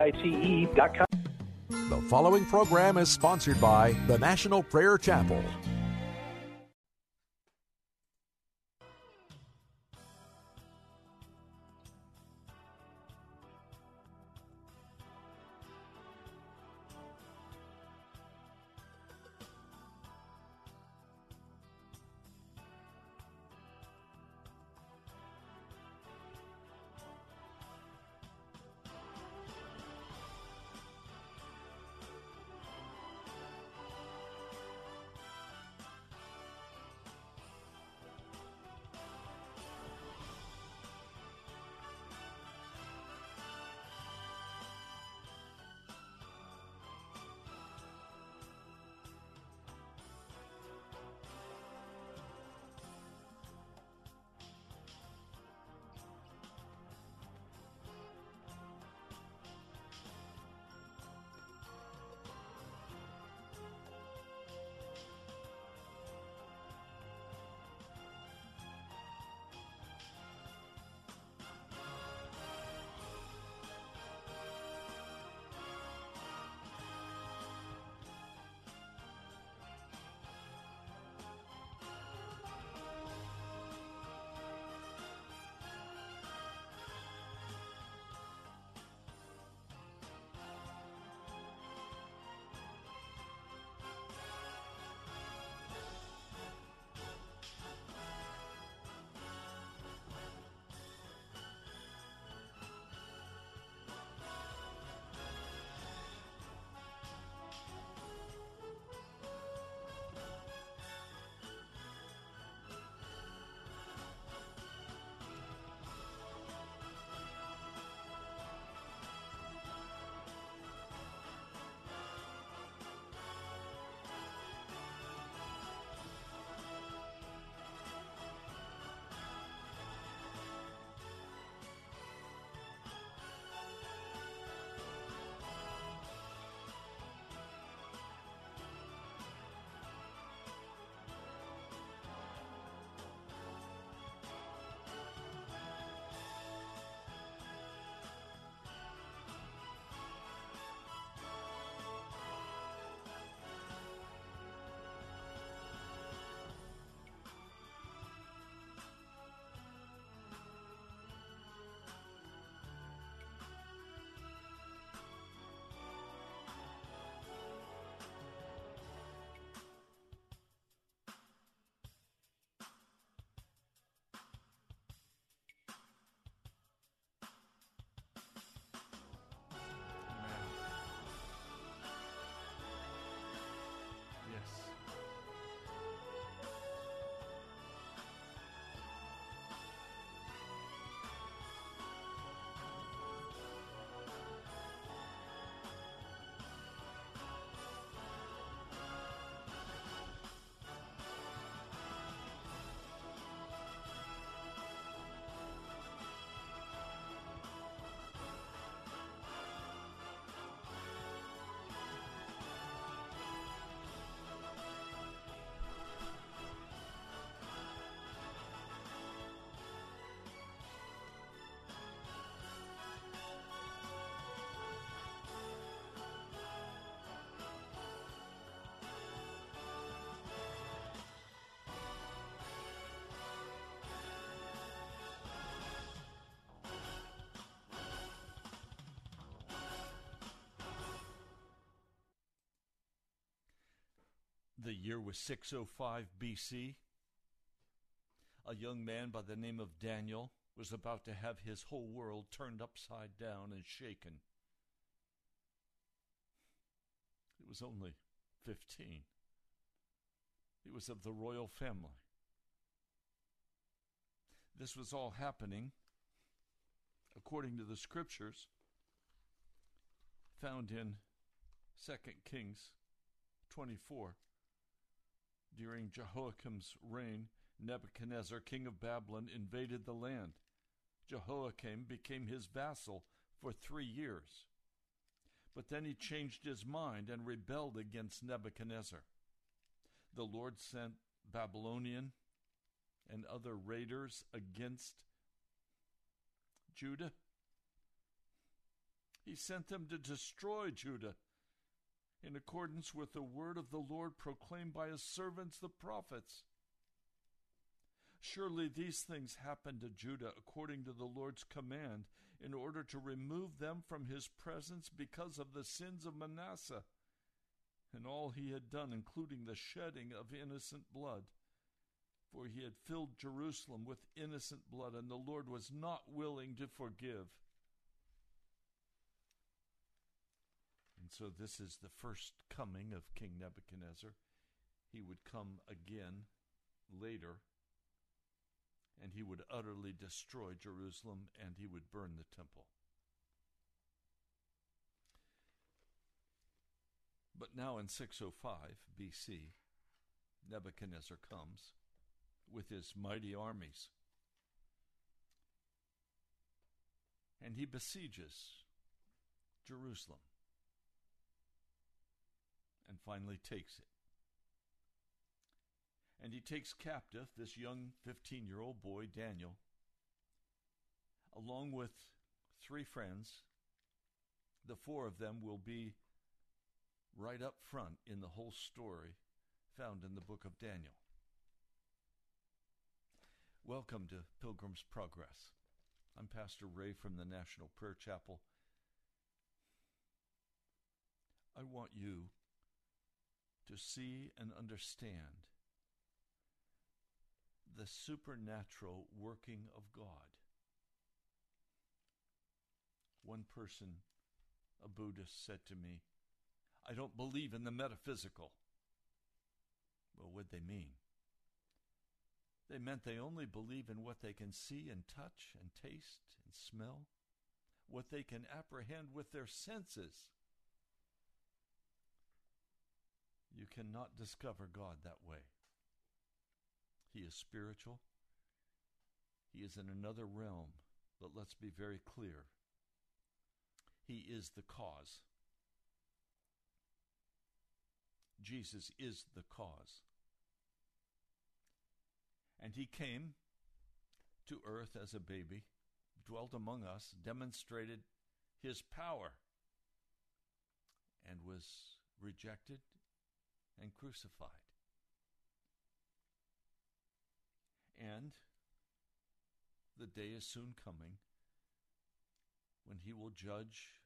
ICE.com. The following program is sponsored by the National Prayer Chapel. The year was 605 BC. A young man by the name of Daniel was about to have his whole world turned upside down and shaken. He was only 15. He was of the royal family. This was all happening, according to the scriptures, found in 2 Kings 24. During Jehoiakim's reign, Nebuchadnezzar, king of Babylon, invaded the land. Jehoiakim became his vassal for three years. But then he changed his mind and rebelled against Nebuchadnezzar. The Lord sent Babylonian and other raiders against Judah. He sent them to destroy Judah in accordance with the word of the Lord proclaimed by his servants the prophets. Surely these things happened to Judah according to the Lord's command, in order to remove them from his presence because of the sins of Manasseh and all he had done, including the shedding of innocent blood. For he had filled Jerusalem with innocent blood, and the Lord was not willing to forgive. And so, this is the first coming of King Nebuchadnezzar. He would come again later and he would utterly destroy Jerusalem and he would burn the temple. But now in 605 BC, Nebuchadnezzar comes with his mighty armies. And he besieges Jerusalem and finally takes it and he takes captive this young 15 year old boy, Daniel, along with three friends. The four of them will be right up front in the whole story found in the book of Daniel. Welcome to Pilgrim's Progress. I'm Pastor Ray from the National Prayer Chapel. I want you to see and understand the supernatural working of God. One person, a Buddhist, said to me, I don't believe in the metaphysical. Well, what they mean? They meant they only believe in what they can see and touch and taste and smell, what they can apprehend with their senses. You cannot discover God that way. He is spiritual. He is in another realm, but let's be very clear. He is the cause. Jesus is the cause. And he came to earth as a baby, dwelt among us, demonstrated his power, and was rejected and crucified. And the day is soon coming when he will judge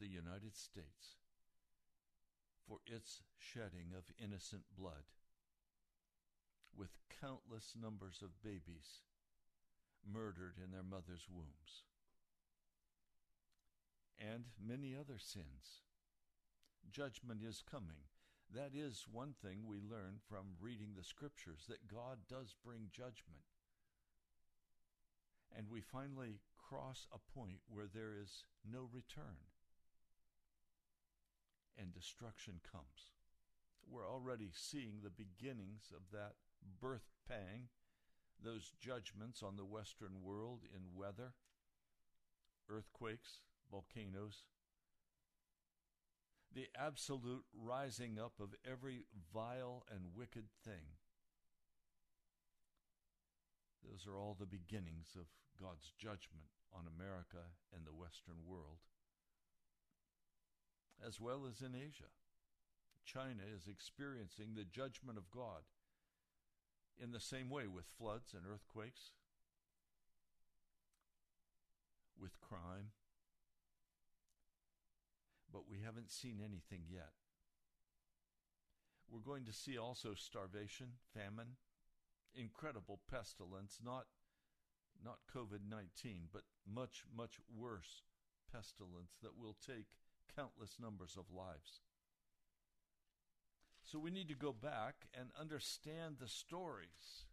the United States for its shedding of innocent blood, with countless numbers of babies murdered in their mother's wombs, and many other sins. Judgment is coming that is one thing we learn from reading the scriptures that God does bring judgment. And we finally cross a point where there is no return and destruction comes. We're already seeing the beginnings of that birth pang, those judgments on the Western world in weather, earthquakes, volcanoes, the absolute rising up of every vile and wicked thing. Those are all the beginnings of God's judgment on America and the Western world, as well as in Asia. China is experiencing the judgment of God in the same way with floods and earthquakes, with crime, but we haven't seen anything yet. We're going to see also starvation, famine, incredible pestilence, not not COVID-19, but much much worse pestilence that will take countless numbers of lives. So we need to go back and understand the stories.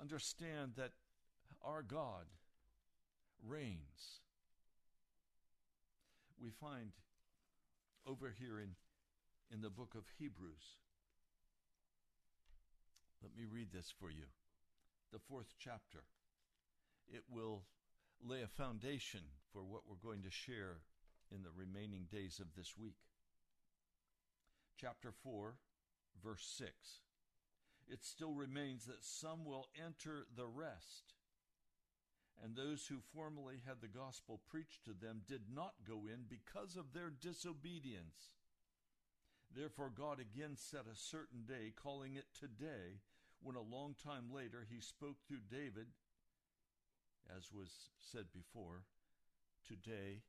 Understand that our God reigns we find over here in, in the book of Hebrews. Let me read this for you. The fourth chapter. It will lay a foundation for what we're going to share in the remaining days of this week. Chapter 4, verse 6. It still remains that some will enter the rest. And those who formerly had the gospel preached to them did not go in because of their disobedience. Therefore, God again set a certain day, calling it today, when a long time later he spoke through David, as was said before, Today,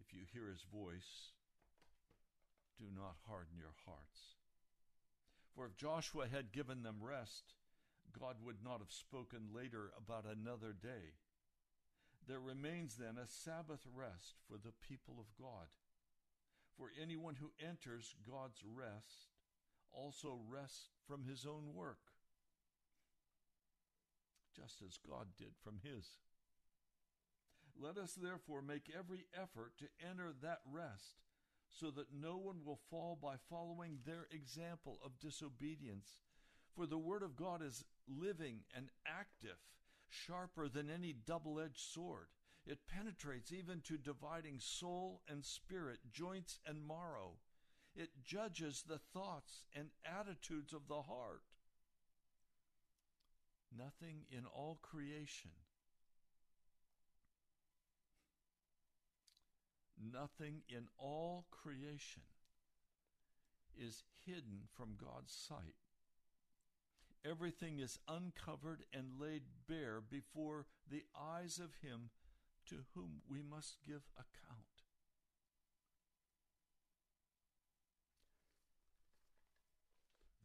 if you hear his voice, do not harden your hearts. For if Joshua had given them rest, God would not have spoken later about another day. There remains then a Sabbath rest for the people of God. For anyone who enters God's rest also rests from his own work, just as God did from his. Let us therefore make every effort to enter that rest, so that no one will fall by following their example of disobedience. For the Word of God is living and active, sharper than any double edged sword. It penetrates even to dividing soul and spirit, joints and marrow. It judges the thoughts and attitudes of the heart. Nothing in all creation, nothing in all creation is hidden from God's sight. Everything is uncovered and laid bare before the eyes of Him to whom we must give account.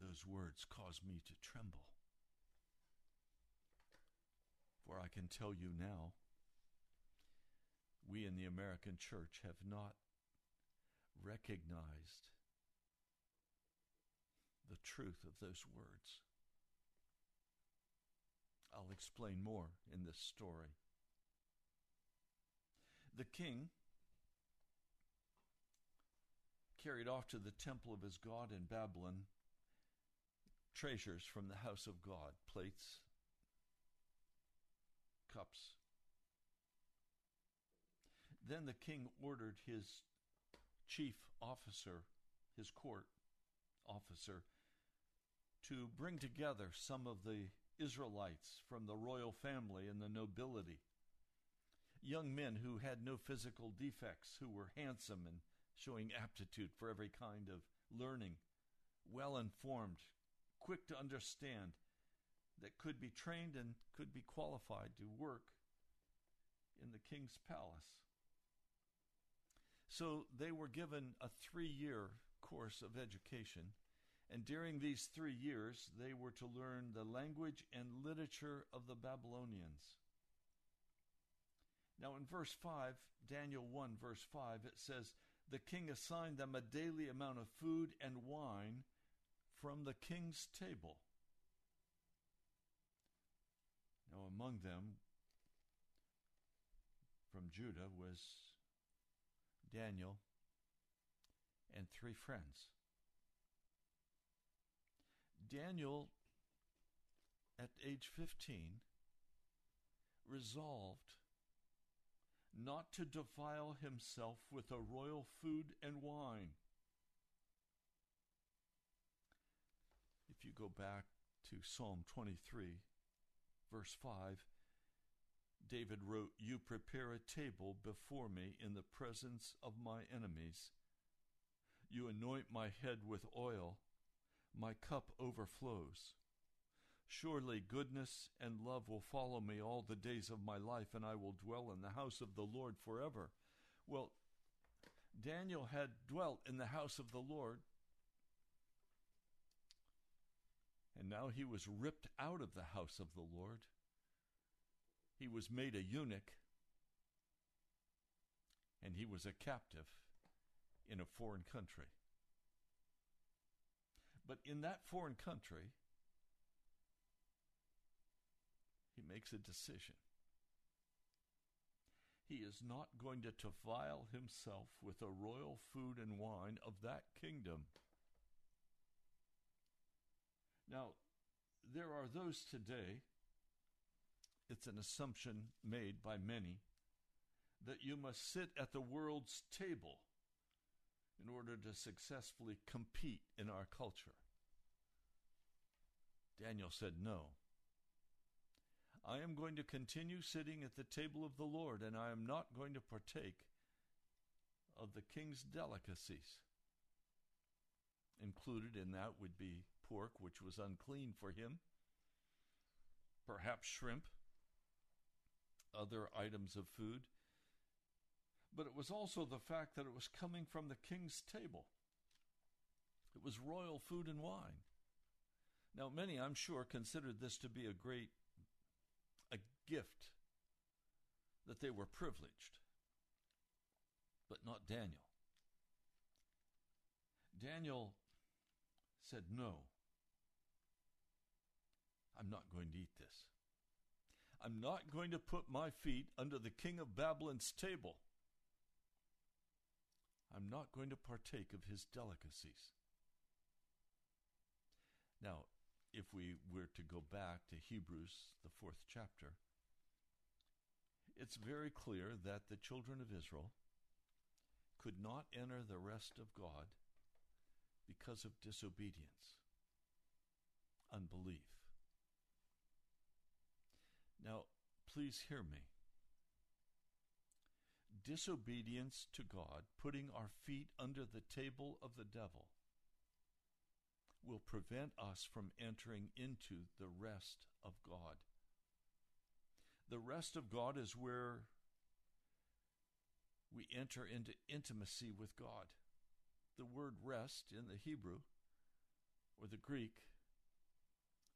Those words cause me to tremble. For I can tell you now, we in the American church have not recognized the truth of those words. I'll explain more in this story. The king carried off to the temple of his God in Babylon treasures from the house of God plates, cups. Then the king ordered his chief officer, his court officer, to bring together some of the Israelites from the royal family and the nobility. Young men who had no physical defects, who were handsome and showing aptitude for every kind of learning, well informed, quick to understand, that could be trained and could be qualified to work in the king's palace. So they were given a three year course of education and during these three years, they were to learn the language and literature of the Babylonians. Now, in verse 5, Daniel 1, verse 5, it says, The king assigned them a daily amount of food and wine from the king's table. Now, among them from Judah was Daniel and three friends. Daniel, at age 15, resolved not to defile himself with a royal food and wine. If you go back to Psalm 23, verse 5, David wrote, You prepare a table before me in the presence of my enemies. You anoint my head with oil my cup overflows. Surely goodness and love will follow me all the days of my life, and I will dwell in the house of the Lord forever. Well, Daniel had dwelt in the house of the Lord, and now he was ripped out of the house of the Lord. He was made a eunuch, and he was a captive in a foreign country. But in that foreign country, he makes a decision. he is not going to defile himself with the royal food and wine of that kingdom. Now, there are those today, it's an assumption made by many, that you must sit at the world's table in order to successfully compete in our culture. Daniel said, No. I am going to continue sitting at the table of the Lord, and I am not going to partake of the king's delicacies. Included in that would be pork, which was unclean for him, perhaps shrimp, other items of food. But it was also the fact that it was coming from the king's table. It was royal food and wine. Now, many, I'm sure, considered this to be a great a gift, that they were privileged, but not Daniel. Daniel said, No, I'm not going to eat this. I'm not going to put my feet under the king of Babylon's table. I'm not going to partake of his delicacies. Now, if we were to go back to Hebrews, the fourth chapter, it's very clear that the children of Israel could not enter the rest of God because of disobedience, unbelief. Now, please hear me. Disobedience to God, putting our feet under the table of the devil, will prevent us from entering into the rest of God. The rest of God is where we enter into intimacy with God. The word rest in the Hebrew or the Greek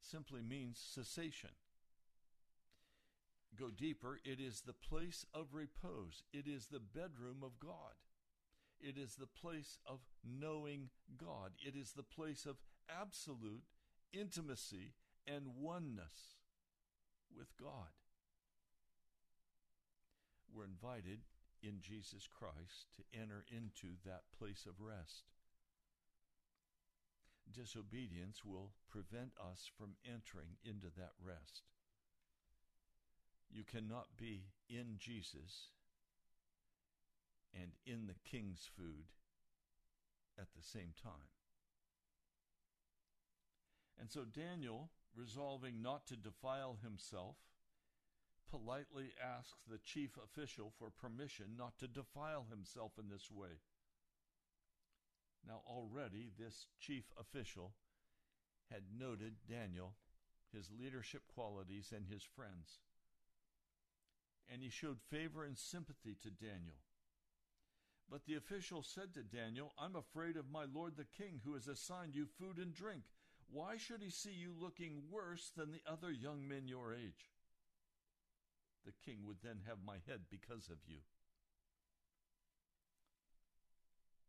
simply means cessation. Go deeper, it is the place of repose, it is the bedroom of God. It is the place of knowing God. It is the place of absolute intimacy and oneness with God. We're invited in Jesus Christ to enter into that place of rest. Disobedience will prevent us from entering into that rest. You cannot be in Jesus and in the king's food at the same time. And so Daniel, resolving not to defile himself, politely asks the chief official for permission not to defile himself in this way. Now, already, this chief official had noted Daniel, his leadership qualities, and his friends. And he showed favor and sympathy to Daniel. But the official said to Daniel, I'm afraid of my lord the king, who has assigned you food and drink. Why should he see you looking worse than the other young men your age? The king would then have my head because of you.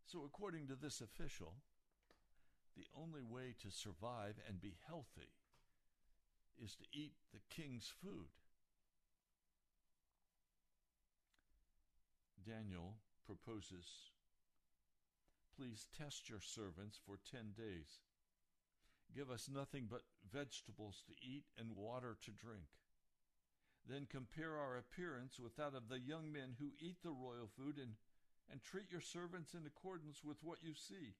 So, according to this official, the only way to survive and be healthy is to eat the king's food. Daniel proposes Please test your servants for ten days. Give us nothing but vegetables to eat and water to drink. Then compare our appearance with that of the young men who eat the royal food and, and treat your servants in accordance with what you see.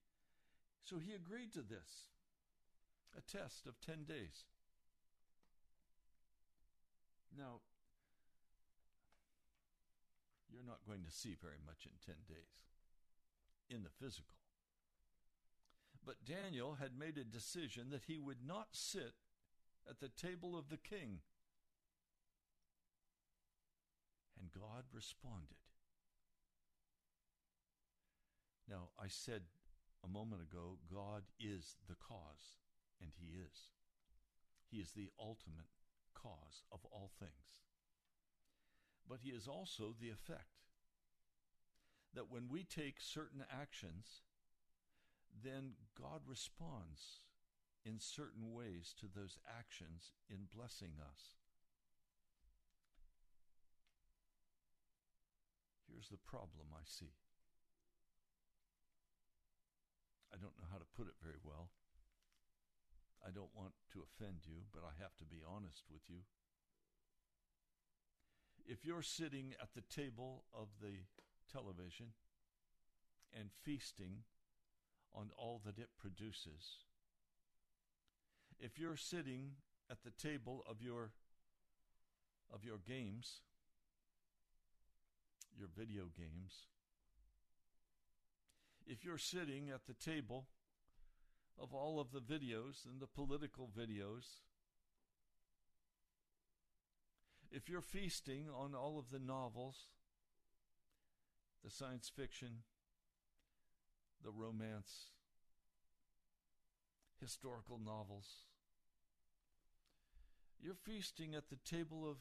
So he agreed to this a test of 10 days. Now, you're not going to see very much in 10 days in the physical. But Daniel had made a decision that he would not sit at the table of the king. And God responded. Now, I said a moment ago, God is the cause, and He is. He is the ultimate cause of all things but He is also the effect. That when we take certain actions, then God responds in certain ways to those actions in blessing us. Here's the problem I see. I don't know how to put it very well. I don't want to offend you, but I have to be honest with you. If you're sitting at the table of the television and feasting on all that it produces, if you're sitting at the table of your of your games, your video games, if you're sitting at the table of all of the videos and the political videos, if you're feasting on all of the novels, the science fiction, the romance, historical novels, you're feasting at the table of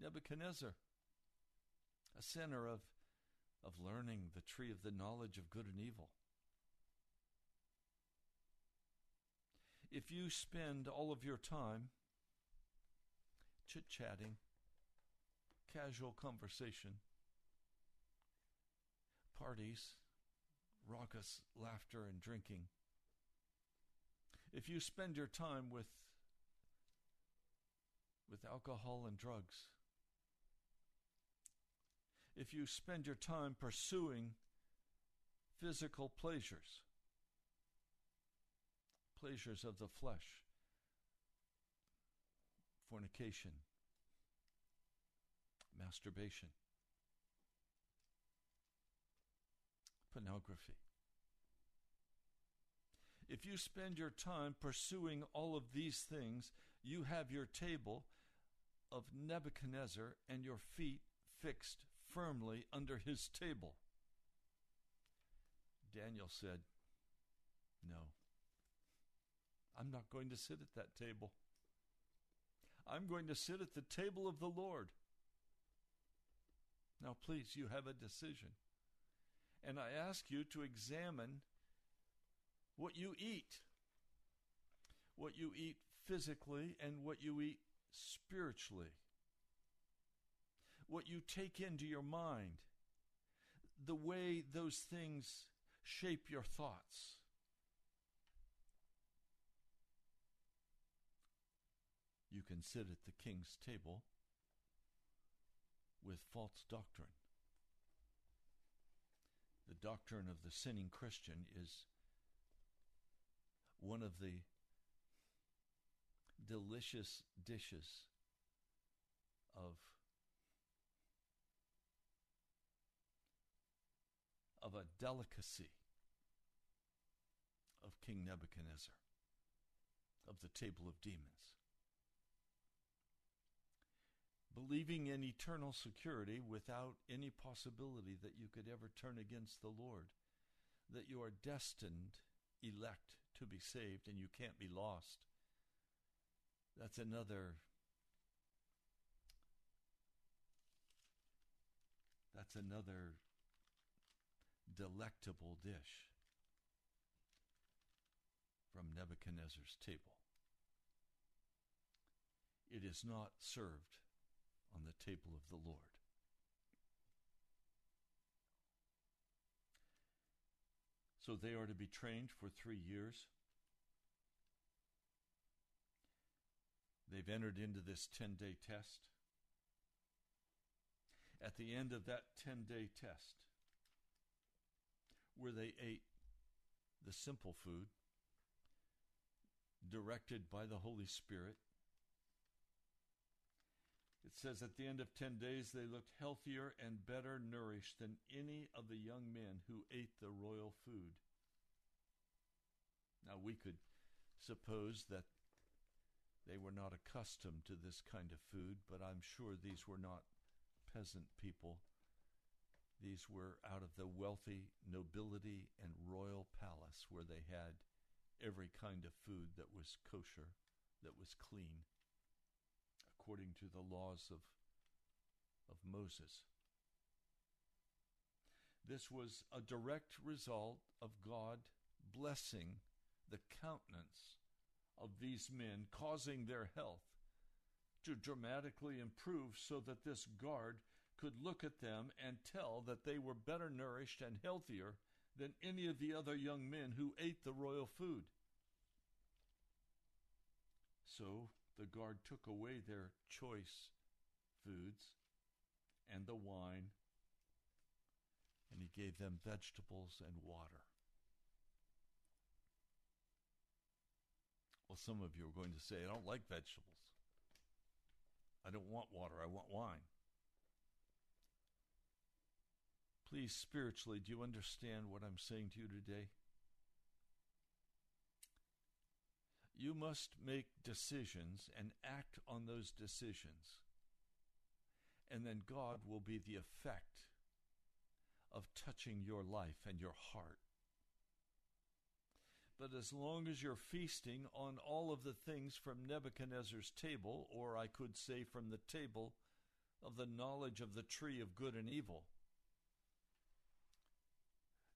Nebuchadnezzar, a center of, of learning the tree of the knowledge of good and evil. If you spend all of your time chit chatting, casual conversation, parties, raucous laughter, and drinking, if you spend your time with with alcohol and drugs, if you spend your time pursuing physical pleasures, pleasures of the flesh, fornication, masturbation, pornography. If you spend your time pursuing all of these things, you have your table of Nebuchadnezzar and your feet fixed firmly under his table. Daniel said, No, I'm not going to sit at that table. I'm going to sit at the table of the Lord. Now, please, you have a decision. And I ask you to examine what you eat, what you eat physically, and what you eat spiritually, what you take into your mind, the way those things shape your thoughts. You can sit at the king's table with false doctrine. The doctrine of the sinning Christian is one of the delicious dishes of of a delicacy of King Nebuchadnezzar of the table of demons believing in eternal security without any possibility that you could ever turn against the Lord, that you are destined, elect to be saved, and you can't be lost. That's another. That's another delectable dish from Nebuchadnezzar's table. It is not served on the table of the Lord. So they are to be trained for three years. They've entered into this 10 day test. At the end of that 10 day test, where they ate the simple food directed by the Holy Spirit, it says at the end of 10 days, they looked healthier and better nourished than any of the young men who ate the royal food. Now, we could suppose that they were not accustomed to this kind of food, but I'm sure these were not peasant people. These were out of the wealthy nobility and royal palace where they had every kind of food that was kosher, that was clean according to the laws of, of Moses. This was a direct result of God blessing the countenance of these men, causing their health to dramatically improve so that this guard could look at them and tell that they were better nourished and healthier than any of the other young men who ate the royal food. So the guard took away their choice foods and the wine, and he gave them vegetables and water. Well, some of you are going to say, I don't like vegetables. I don't want water, I want wine. Please, spiritually, do you understand what I'm saying to you today? You must make decisions and act on those decisions. And then God will be the effect of touching your life and your heart. But as long as you're feasting on all of the things from Nebuchadnezzar's table, or I could say from the table of the knowledge of the tree of good and evil,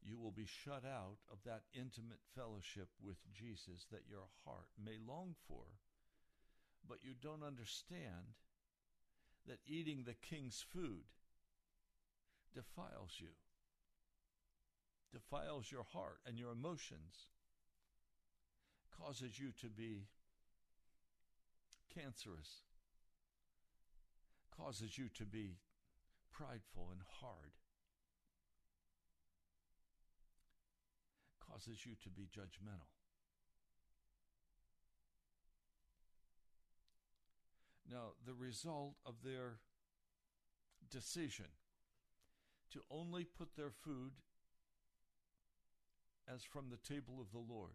you will be shut out of that intimate fellowship with Jesus that your heart may long for. But you don't understand that eating the king's food defiles you, defiles your heart and your emotions, causes you to be cancerous, causes you to be prideful and hard. Causes you to be judgmental. Now, the result of their decision to only put their food as from the table of the Lord,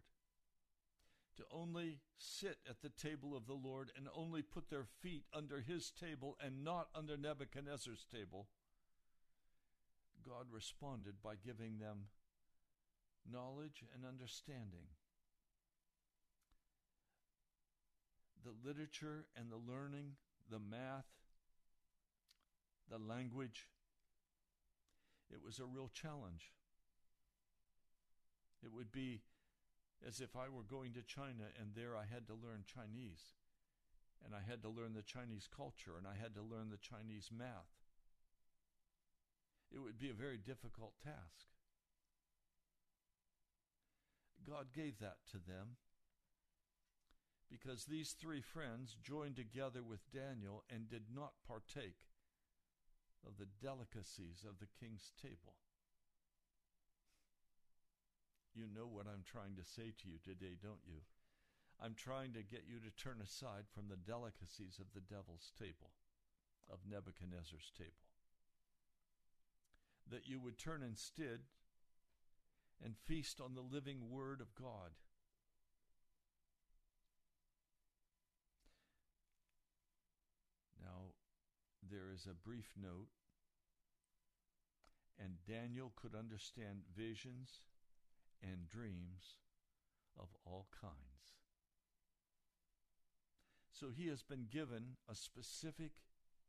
to only sit at the table of the Lord and only put their feet under his table and not under Nebuchadnezzar's table, God responded by giving them knowledge and understanding. The literature and the learning, the math, the language, it was a real challenge. It would be as if I were going to China and there I had to learn Chinese. And I had to learn the Chinese culture and I had to learn the Chinese math. It would be a very difficult task. God gave that to them because these three friends joined together with Daniel and did not partake of the delicacies of the king's table. You know what I'm trying to say to you today, don't you? I'm trying to get you to turn aside from the delicacies of the devil's table, of Nebuchadnezzar's table. That you would turn instead and feast on the living Word of God. Now, there is a brief note, and Daniel could understand visions and dreams of all kinds. So he has been given a specific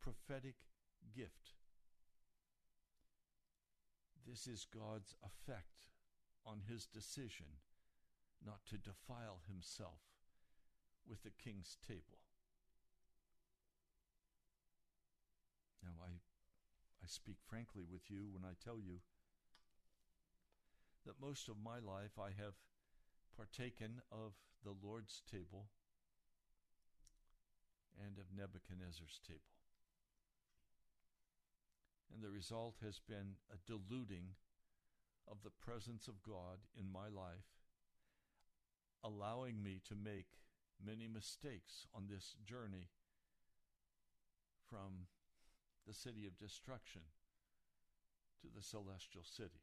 prophetic gift. This is God's effect on his decision not to defile himself with the king's table. Now, I, I speak frankly with you when I tell you that most of my life I have partaken of the Lord's table and of Nebuchadnezzar's table. And the result has been a diluting of the presence of God in my life, allowing me to make many mistakes on this journey from the city of destruction to the celestial city.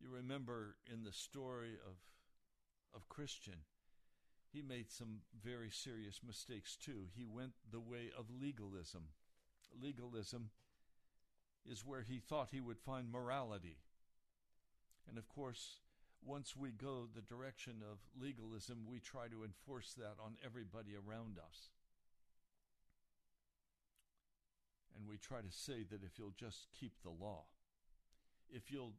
You remember in the story of, of Christian, he made some very serious mistakes too. He went the way of legalism. Legalism is where he thought he would find morality. And of course, once we go the direction of legalism, we try to enforce that on everybody around us. And we try to say that if you'll just keep the law, if you'll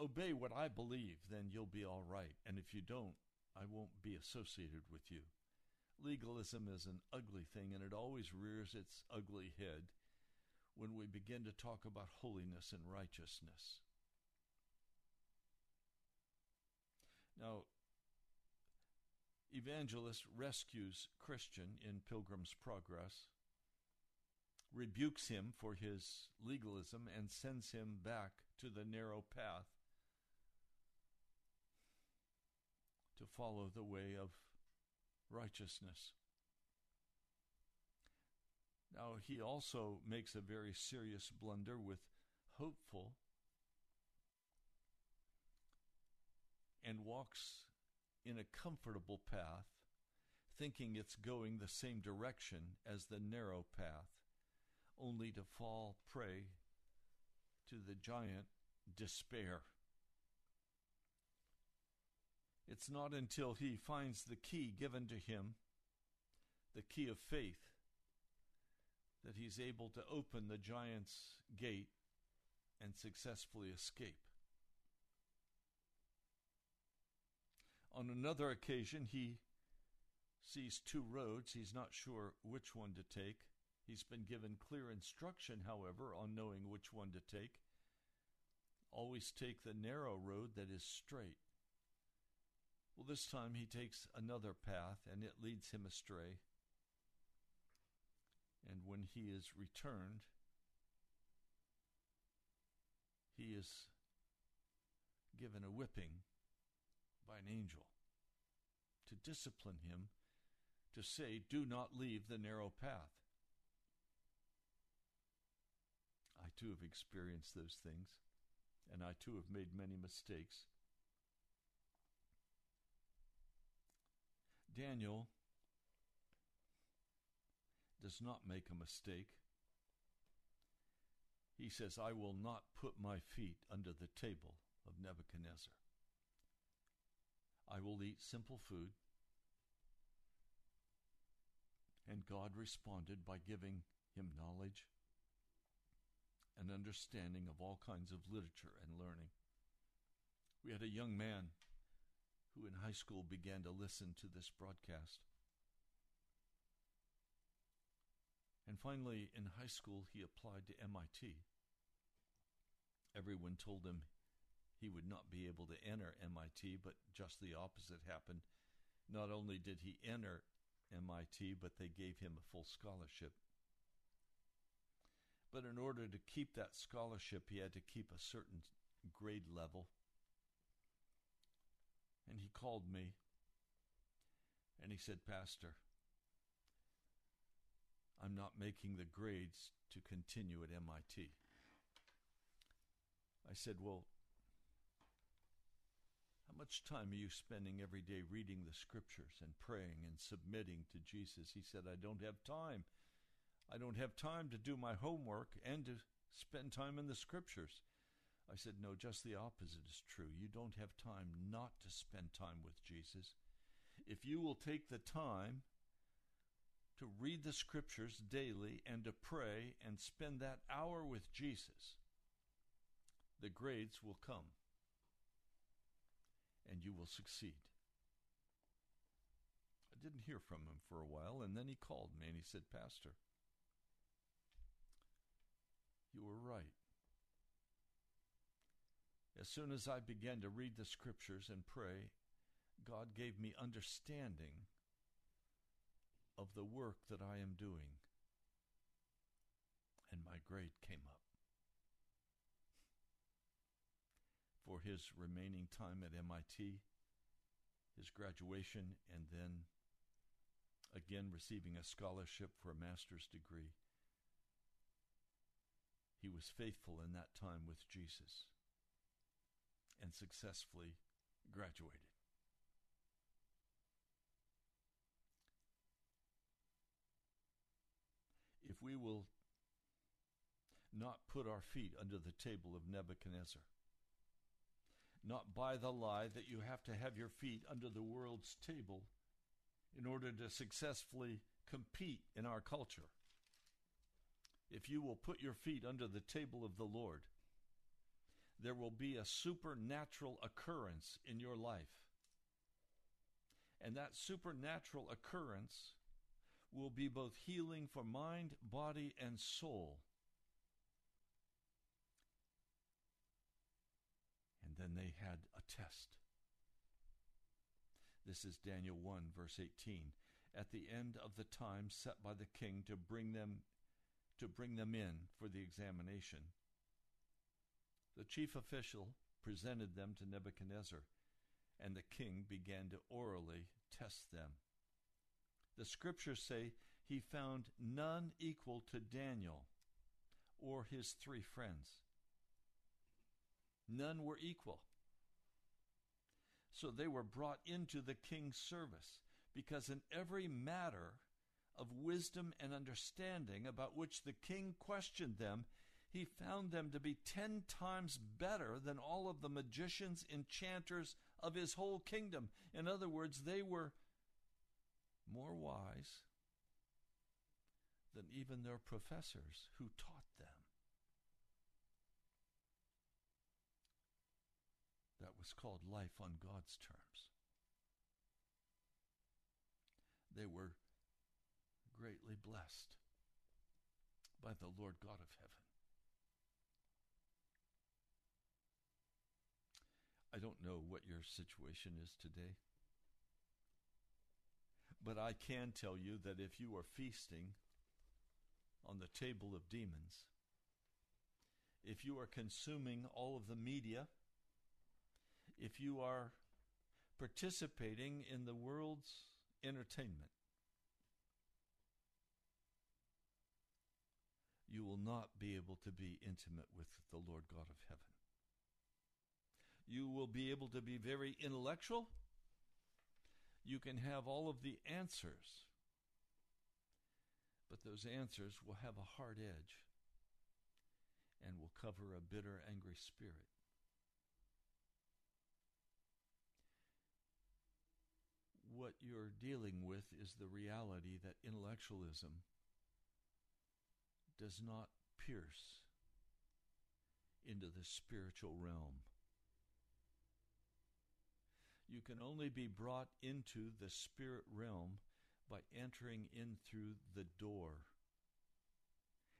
obey what I believe, then you'll be all right. And if you don't, I won't be associated with you. Legalism is an ugly thing, and it always rears its ugly head when we begin to talk about holiness and righteousness. Now, Evangelist rescues Christian in Pilgrim's Progress, rebukes him for his legalism, and sends him back to the narrow path to follow the way of righteousness. Now, he also makes a very serious blunder with hopeful and walks in a comfortable path, thinking it's going the same direction as the narrow path, only to fall prey to the giant despair. It's not until he finds the key given to him, the key of faith, that he's able to open the giant's gate and successfully escape. On another occasion, he sees two roads. He's not sure which one to take. He's been given clear instruction, however, on knowing which one to take. Always take the narrow road that is straight. Well, this time he takes another path and it leads him astray. And when he is returned, he is given a whipping by an angel to discipline him, to say, Do not leave the narrow path. I too have experienced those things, and I too have made many mistakes. Daniel does not make a mistake. He says, I will not put my feet under the table of Nebuchadnezzar. I will eat simple food. And God responded by giving him knowledge and understanding of all kinds of literature and learning. We had a young man who in high school began to listen to this broadcast. And finally, in high school, he applied to MIT. Everyone told him he would not be able to enter MIT, but just the opposite happened. Not only did he enter MIT, but they gave him a full scholarship. But in order to keep that scholarship, he had to keep a certain grade level. And he called me and he said, Pastor, I'm not making the grades to continue at MIT. I said, Well, how much time are you spending every day reading the scriptures and praying and submitting to Jesus? He said, I don't have time. I don't have time to do my homework and to spend time in the scriptures. I said, No, just the opposite is true. You don't have time not to spend time with Jesus. If you will take the time to read the scriptures daily and to pray and spend that hour with Jesus, the grades will come and you will succeed. I didn't hear from him for a while, and then he called me and he said, Pastor, you were right. As soon as I began to read the scriptures and pray, God gave me understanding of the work that I am doing, and my grade came up. for his remaining time at MIT, his graduation, and then again receiving a scholarship for a master's degree. He was faithful in that time with Jesus and successfully graduated. If we will not put our feet under the table of Nebuchadnezzar, not by the lie that you have to have your feet under the world's table in order to successfully compete in our culture. If you will put your feet under the table of the Lord, there will be a supernatural occurrence in your life. And that supernatural occurrence will be both healing for mind, body, and soul. And then they had a test. This is Daniel 1, verse 18. At the end of the time set by the king to bring them to bring them in for the examination, the chief official presented them to Nebuchadnezzar, and the king began to orally test them. The scriptures say he found none equal to Daniel or his three friends. None were equal. So they were brought into the king's service, because in every matter of wisdom and understanding about which the king questioned them, he found them to be ten times better than all of the magicians, enchanters of his whole kingdom. In other words, they were more wise than even their professors who taught them. That was called life on God's terms. They were greatly blessed by the Lord God of heaven. I don't know what your situation is today. But I can tell you that if you are feasting on the table of demons, if you are consuming all of the media, if you are participating in the world's entertainment, you will not be able to be intimate with the Lord God of heaven. You will be able to be very intellectual you can have all of the answers, but those answers will have a hard edge and will cover a bitter, angry spirit. What you're dealing with is the reality that intellectualism does not pierce into the spiritual realm you can only be brought into the spirit realm by entering in through the door.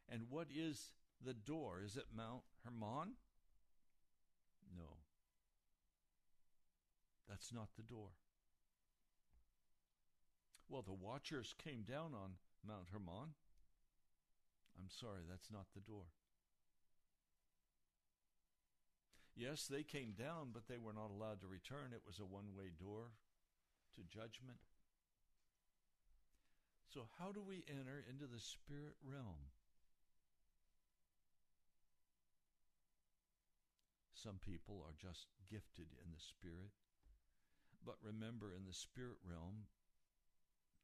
And what is the door? Is it Mount Hermon? No. That's not the door. Well, the watchers came down on Mount Hermon. I'm sorry, that's not the door. Yes, they came down, but they were not allowed to return. It was a one way door to judgment. So, how do we enter into the spirit realm? Some people are just gifted in the spirit. But remember, in the spirit realm,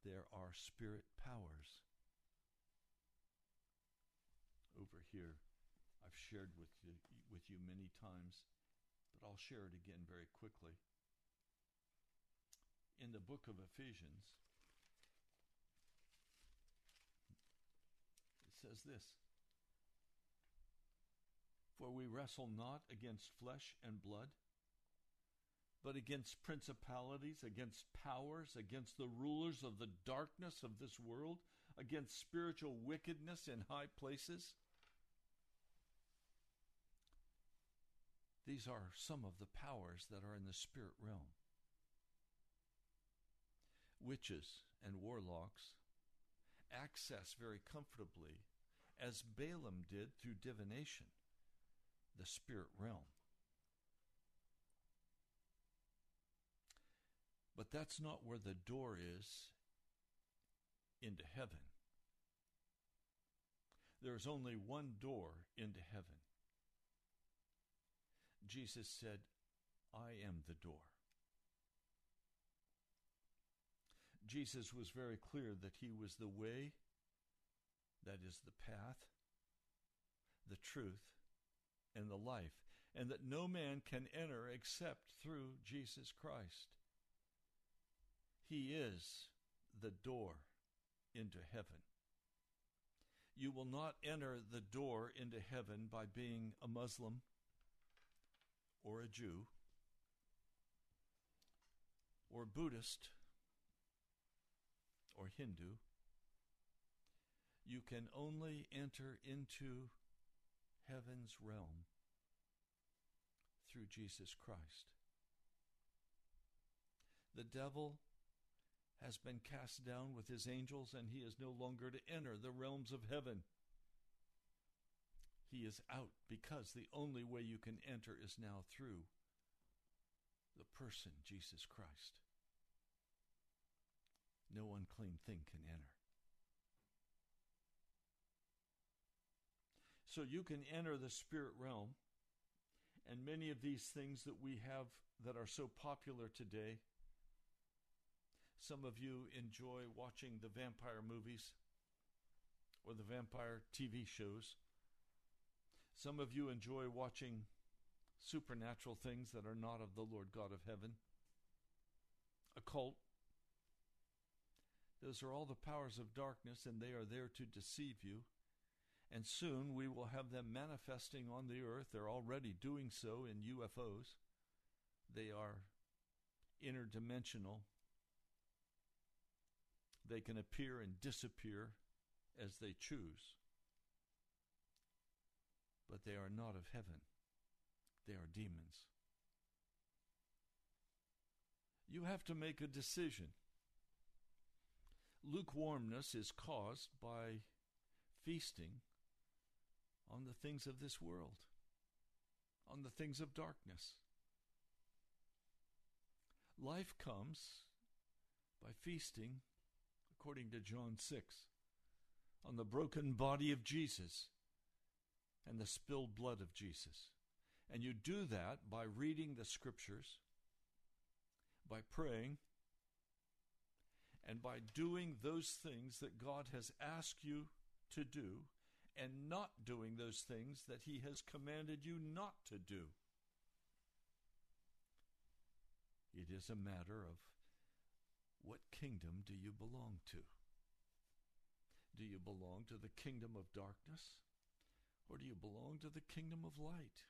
there are spirit powers. Over here, I've shared with you, with you many times, but I'll share it again very quickly. In the book of Ephesians, it says this For we wrestle not against flesh and blood, but against principalities, against powers, against the rulers of the darkness of this world, against spiritual wickedness in high places. These are some of the powers that are in the spirit realm. Witches and warlocks access very comfortably, as Balaam did through divination, the spirit realm. But that's not where the door is into heaven. There is only one door into heaven. Jesus said, I am the door. Jesus was very clear that he was the way, that is the path, the truth, and the life, and that no man can enter except through Jesus Christ. He is the door into heaven. You will not enter the door into heaven by being a Muslim or a Jew or Buddhist or Hindu You can only enter into heaven's realm through Jesus Christ. The devil has been cast down with his angels, and he is no longer to enter the realms of heaven. He is out because the only way you can enter is now through the person, Jesus Christ. No unclean thing can enter. So you can enter the spirit realm, and many of these things that we have that are so popular today some of you enjoy watching the vampire movies or the vampire TV shows. Some of you enjoy watching supernatural things that are not of the Lord God of heaven. Occult. Those are all the powers of darkness, and they are there to deceive you. And soon we will have them manifesting on the earth. They're already doing so in UFOs. They are interdimensional they can appear and disappear as they choose. But they are not of heaven, they are demons. You have to make a decision. Lukewarmness is caused by feasting on the things of this world, on the things of darkness. Life comes by feasting according to John 6, on the broken body of Jesus and the spilled blood of Jesus. And you do that by reading the scriptures, by praying, and by doing those things that God has asked you to do, and not doing those things that He has commanded you not to do. It is a matter of what kingdom do you belong to? Do you belong to the kingdom of darkness? Or do you belong to the kingdom of light?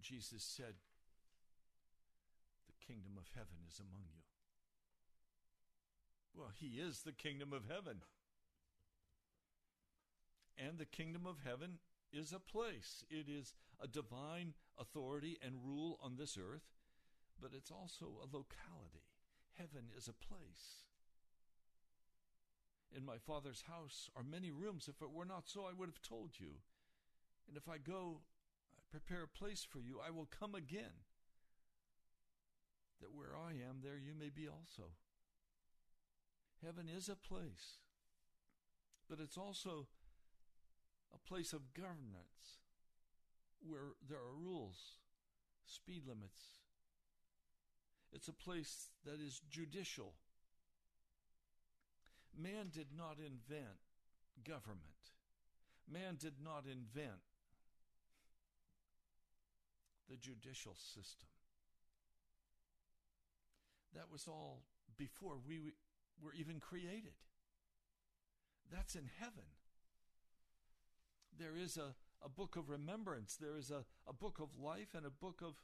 Jesus said, The kingdom of heaven is among you. Well, he is the kingdom of heaven. And the kingdom of heaven is a place, it is a divine authority and rule on this earth but it's also a locality. Heaven is a place. In my Father's house are many rooms. If it were not so, I would have told you. And if I go, prepare a place for you, I will come again, that where I am, there you may be also. Heaven is a place, but it's also a place of governance where there are rules, speed limits, it's a place that is judicial. Man did not invent government. Man did not invent the judicial system. That was all before we were even created. That's in heaven. There is a, a book of remembrance, there is a, a book of life and a book of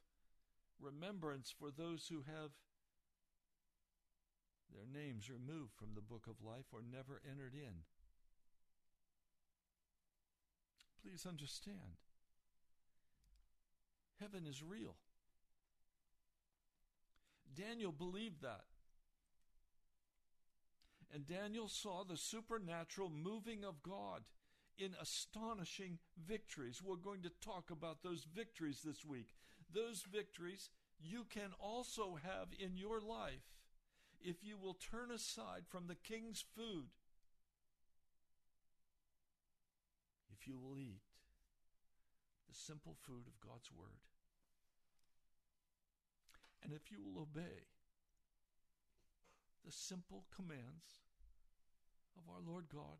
remembrance for those who have their names removed from the book of life or never entered in. Please understand. Heaven is real. Daniel believed that. And Daniel saw the supernatural moving of God in astonishing victories. We're going to talk about those victories this week those victories you can also have in your life if you will turn aside from the king's food. If you will eat the simple food of God's word. And if you will obey the simple commands of our Lord God,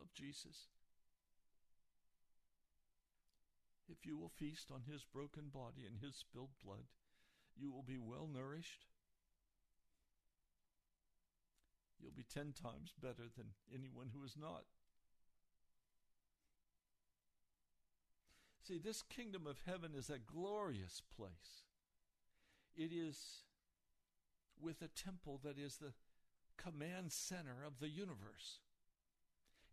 of Jesus. If you will feast on his broken body and his spilled blood, you will be well nourished. You'll be ten times better than anyone who is not. See, this kingdom of heaven is a glorious place. It is with a temple that is the command center of the universe.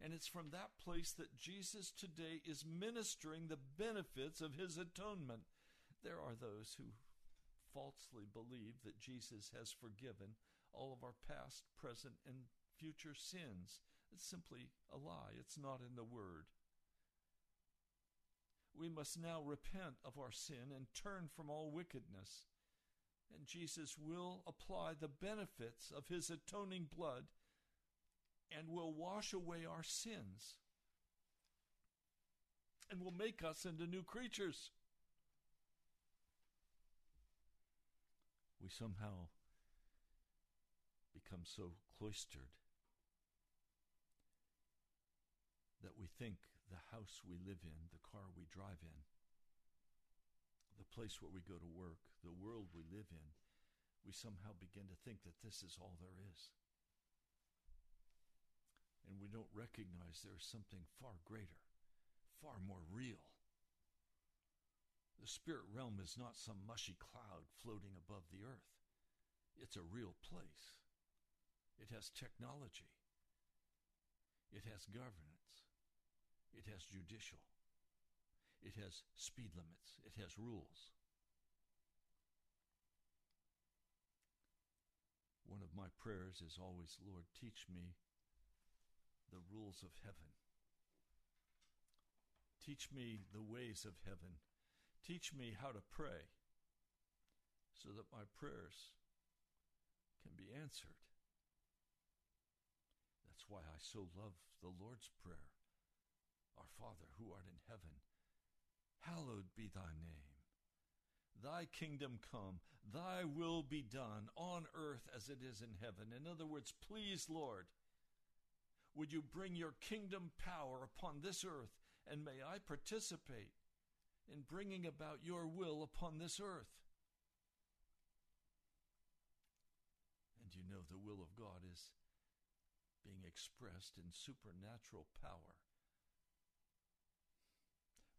And it's from that place that Jesus today is ministering the benefits of his atonement. There are those who falsely believe that Jesus has forgiven all of our past, present, and future sins. It's simply a lie. It's not in the Word. We must now repent of our sin and turn from all wickedness. And Jesus will apply the benefits of his atoning blood and will wash away our sins and will make us into new creatures. We somehow become so cloistered that we think the house we live in, the car we drive in, the place where we go to work, the world we live in, we somehow begin to think that this is all there is. And we don't recognize there is something far greater, far more real. The spirit realm is not some mushy cloud floating above the earth. It's a real place. It has technology. It has governance. It has judicial. It has speed limits. It has rules. One of my prayers is always, Lord, teach me the rules of heaven. Teach me the ways of heaven. Teach me how to pray so that my prayers can be answered. Why I so love the Lord's Prayer. Our Father who art in heaven, hallowed be thy name. Thy kingdom come, thy will be done on earth as it is in heaven. In other words, please, Lord, would you bring your kingdom power upon this earth, and may I participate in bringing about your will upon this earth? And you know the will of God is being expressed in supernatural power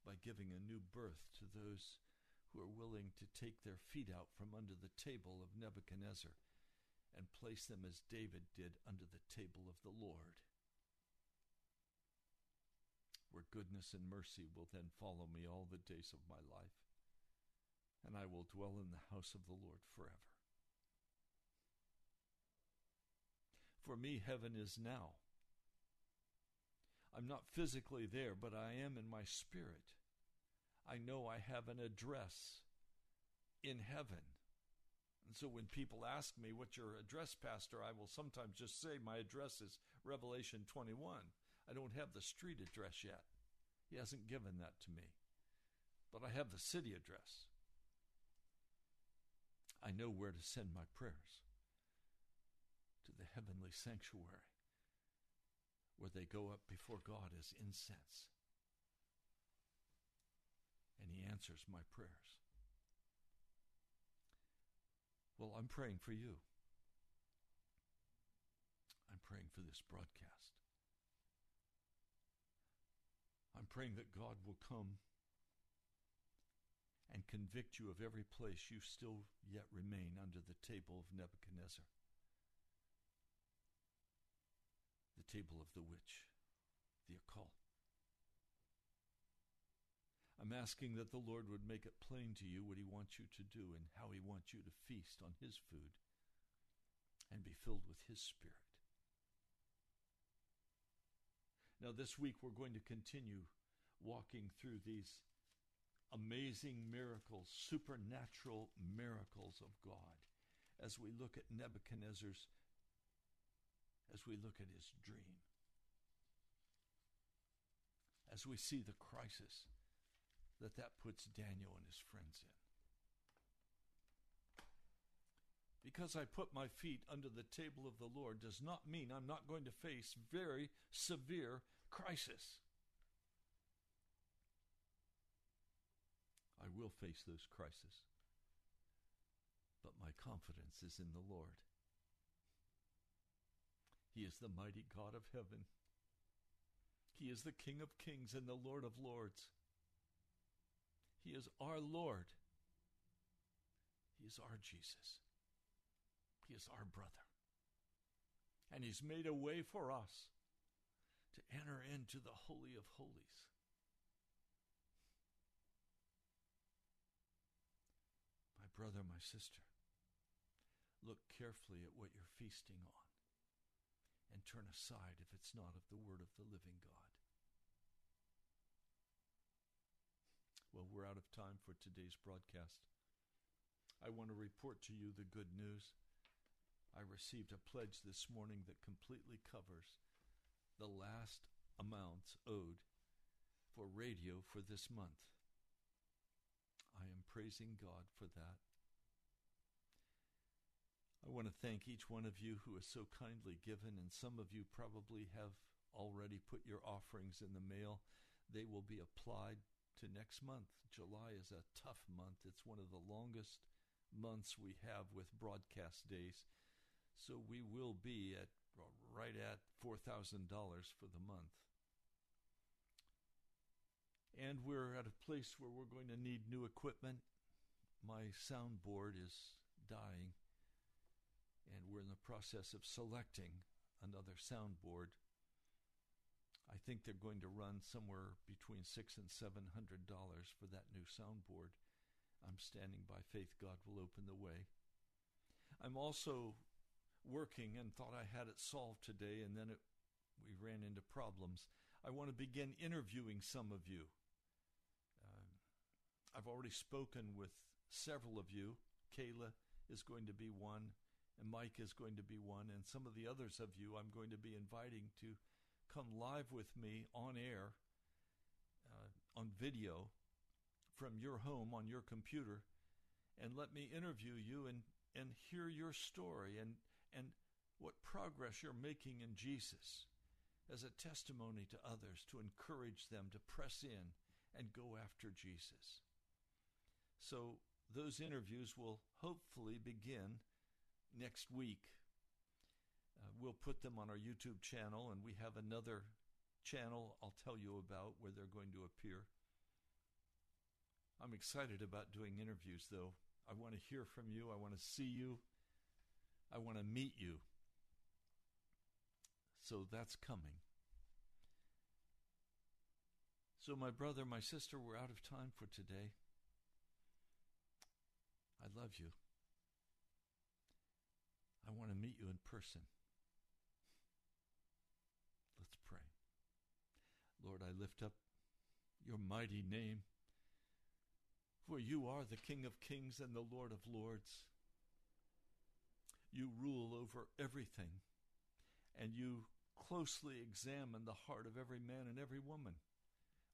by giving a new birth to those who are willing to take their feet out from under the table of Nebuchadnezzar and place them as David did under the table of the Lord. Where goodness and mercy will then follow me all the days of my life, and I will dwell in the house of the Lord forever. For me, heaven is now. I'm not physically there, but I am in my spirit. I know I have an address in heaven. And so when people ask me, What's your address, Pastor? I will sometimes just say, My address is Revelation 21. I don't have the street address yet. He hasn't given that to me. But I have the city address. I know where to send my prayers to the heavenly sanctuary where they go up before God as incense and He answers my prayers. Well, I'm praying for you. I'm praying for this broadcast. I'm praying that God will come and convict you of every place you still yet remain under the table of Nebuchadnezzar, table of the witch, the occult. I'm asking that the Lord would make it plain to you what He wants you to do and how He wants you to feast on His food and be filled with His Spirit. Now, this week we're going to continue walking through these amazing miracles, supernatural miracles of God, as we look at Nebuchadnezzar's, as we look at his dream, as we see the crisis that that puts Daniel and his friends in. Because I put my feet under the table of the Lord does not mean I'm not going to face very severe crisis. I will face those crises. But my confidence is in the Lord. He is the mighty God of heaven. He is the King of kings and the Lord of lords. He is our Lord. He is our Jesus. He is our brother. And He's made a way for us to enter into the Holy of Holies. My brother, my sister, look carefully at what you're feasting on and turn aside if it's not of the word of the living God. Well, we're out of time for today's broadcast. I want to report to you the good news. I received a pledge this morning that completely covers the last amounts owed for radio for this month. I am praising God for that. I want to thank each one of you who has so kindly given, and some of you probably have already put your offerings in the mail. They will be applied to next month. July is a tough month. It's one of the longest months we have with broadcast days. So we will be at right at $4,000 for the month. And we're at a place where we're going to need new equipment. My soundboard is dying, and we're in the process of selecting another soundboard I think they're going to run somewhere between six and seven hundred dollars for that new soundboard. I'm standing by faith God will open the way. I'm also working and thought I had it solved today, and then it, we ran into problems. I want to begin interviewing some of you. Um, I've already spoken with several of you. Kayla is going to be one, and Mike is going to be one, and some of the others of you I'm going to be inviting to come live with me on air, uh, on video, from your home on your computer, and let me interview you and, and hear your story and, and what progress you're making in Jesus as a testimony to others to encourage them to press in and go after Jesus. So, those interviews will hopefully begin next week uh, we'll put them on our YouTube channel, and we have another channel I'll tell you about where they're going to appear. I'm excited about doing interviews, though. I want to hear from you. I want to see you. I want to meet you. So that's coming. So, my brother, my sister, we're out of time for today. I love you. I want to meet you in person. Let's pray. Lord, I lift up your mighty name, for you are the King of kings and the Lord of lords. You rule over everything, and you closely examine the heart of every man and every woman.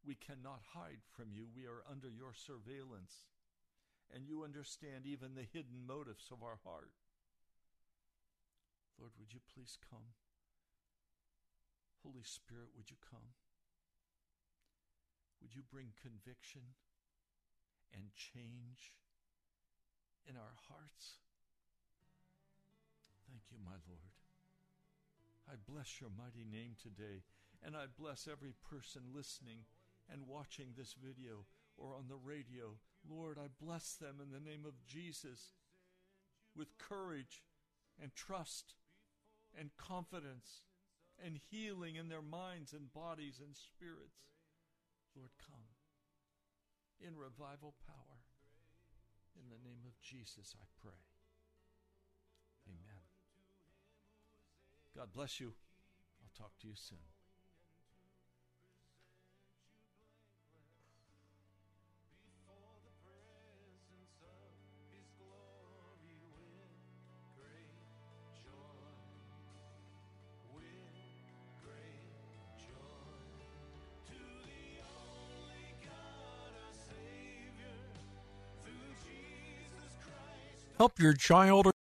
We cannot hide from you. We are under your surveillance, and you understand even the hidden motives of our heart. Lord, would you please come? Holy Spirit, would you come? Would you bring conviction and change in our hearts? Thank you, my Lord. I bless your mighty name today, and I bless every person listening and watching this video or on the radio. Lord, I bless them in the name of Jesus with courage and trust and confidence and healing in their minds and bodies and spirits. Lord, come in revival power. In the name of Jesus, I pray. Amen. God bless you. I'll talk to you soon. Help your child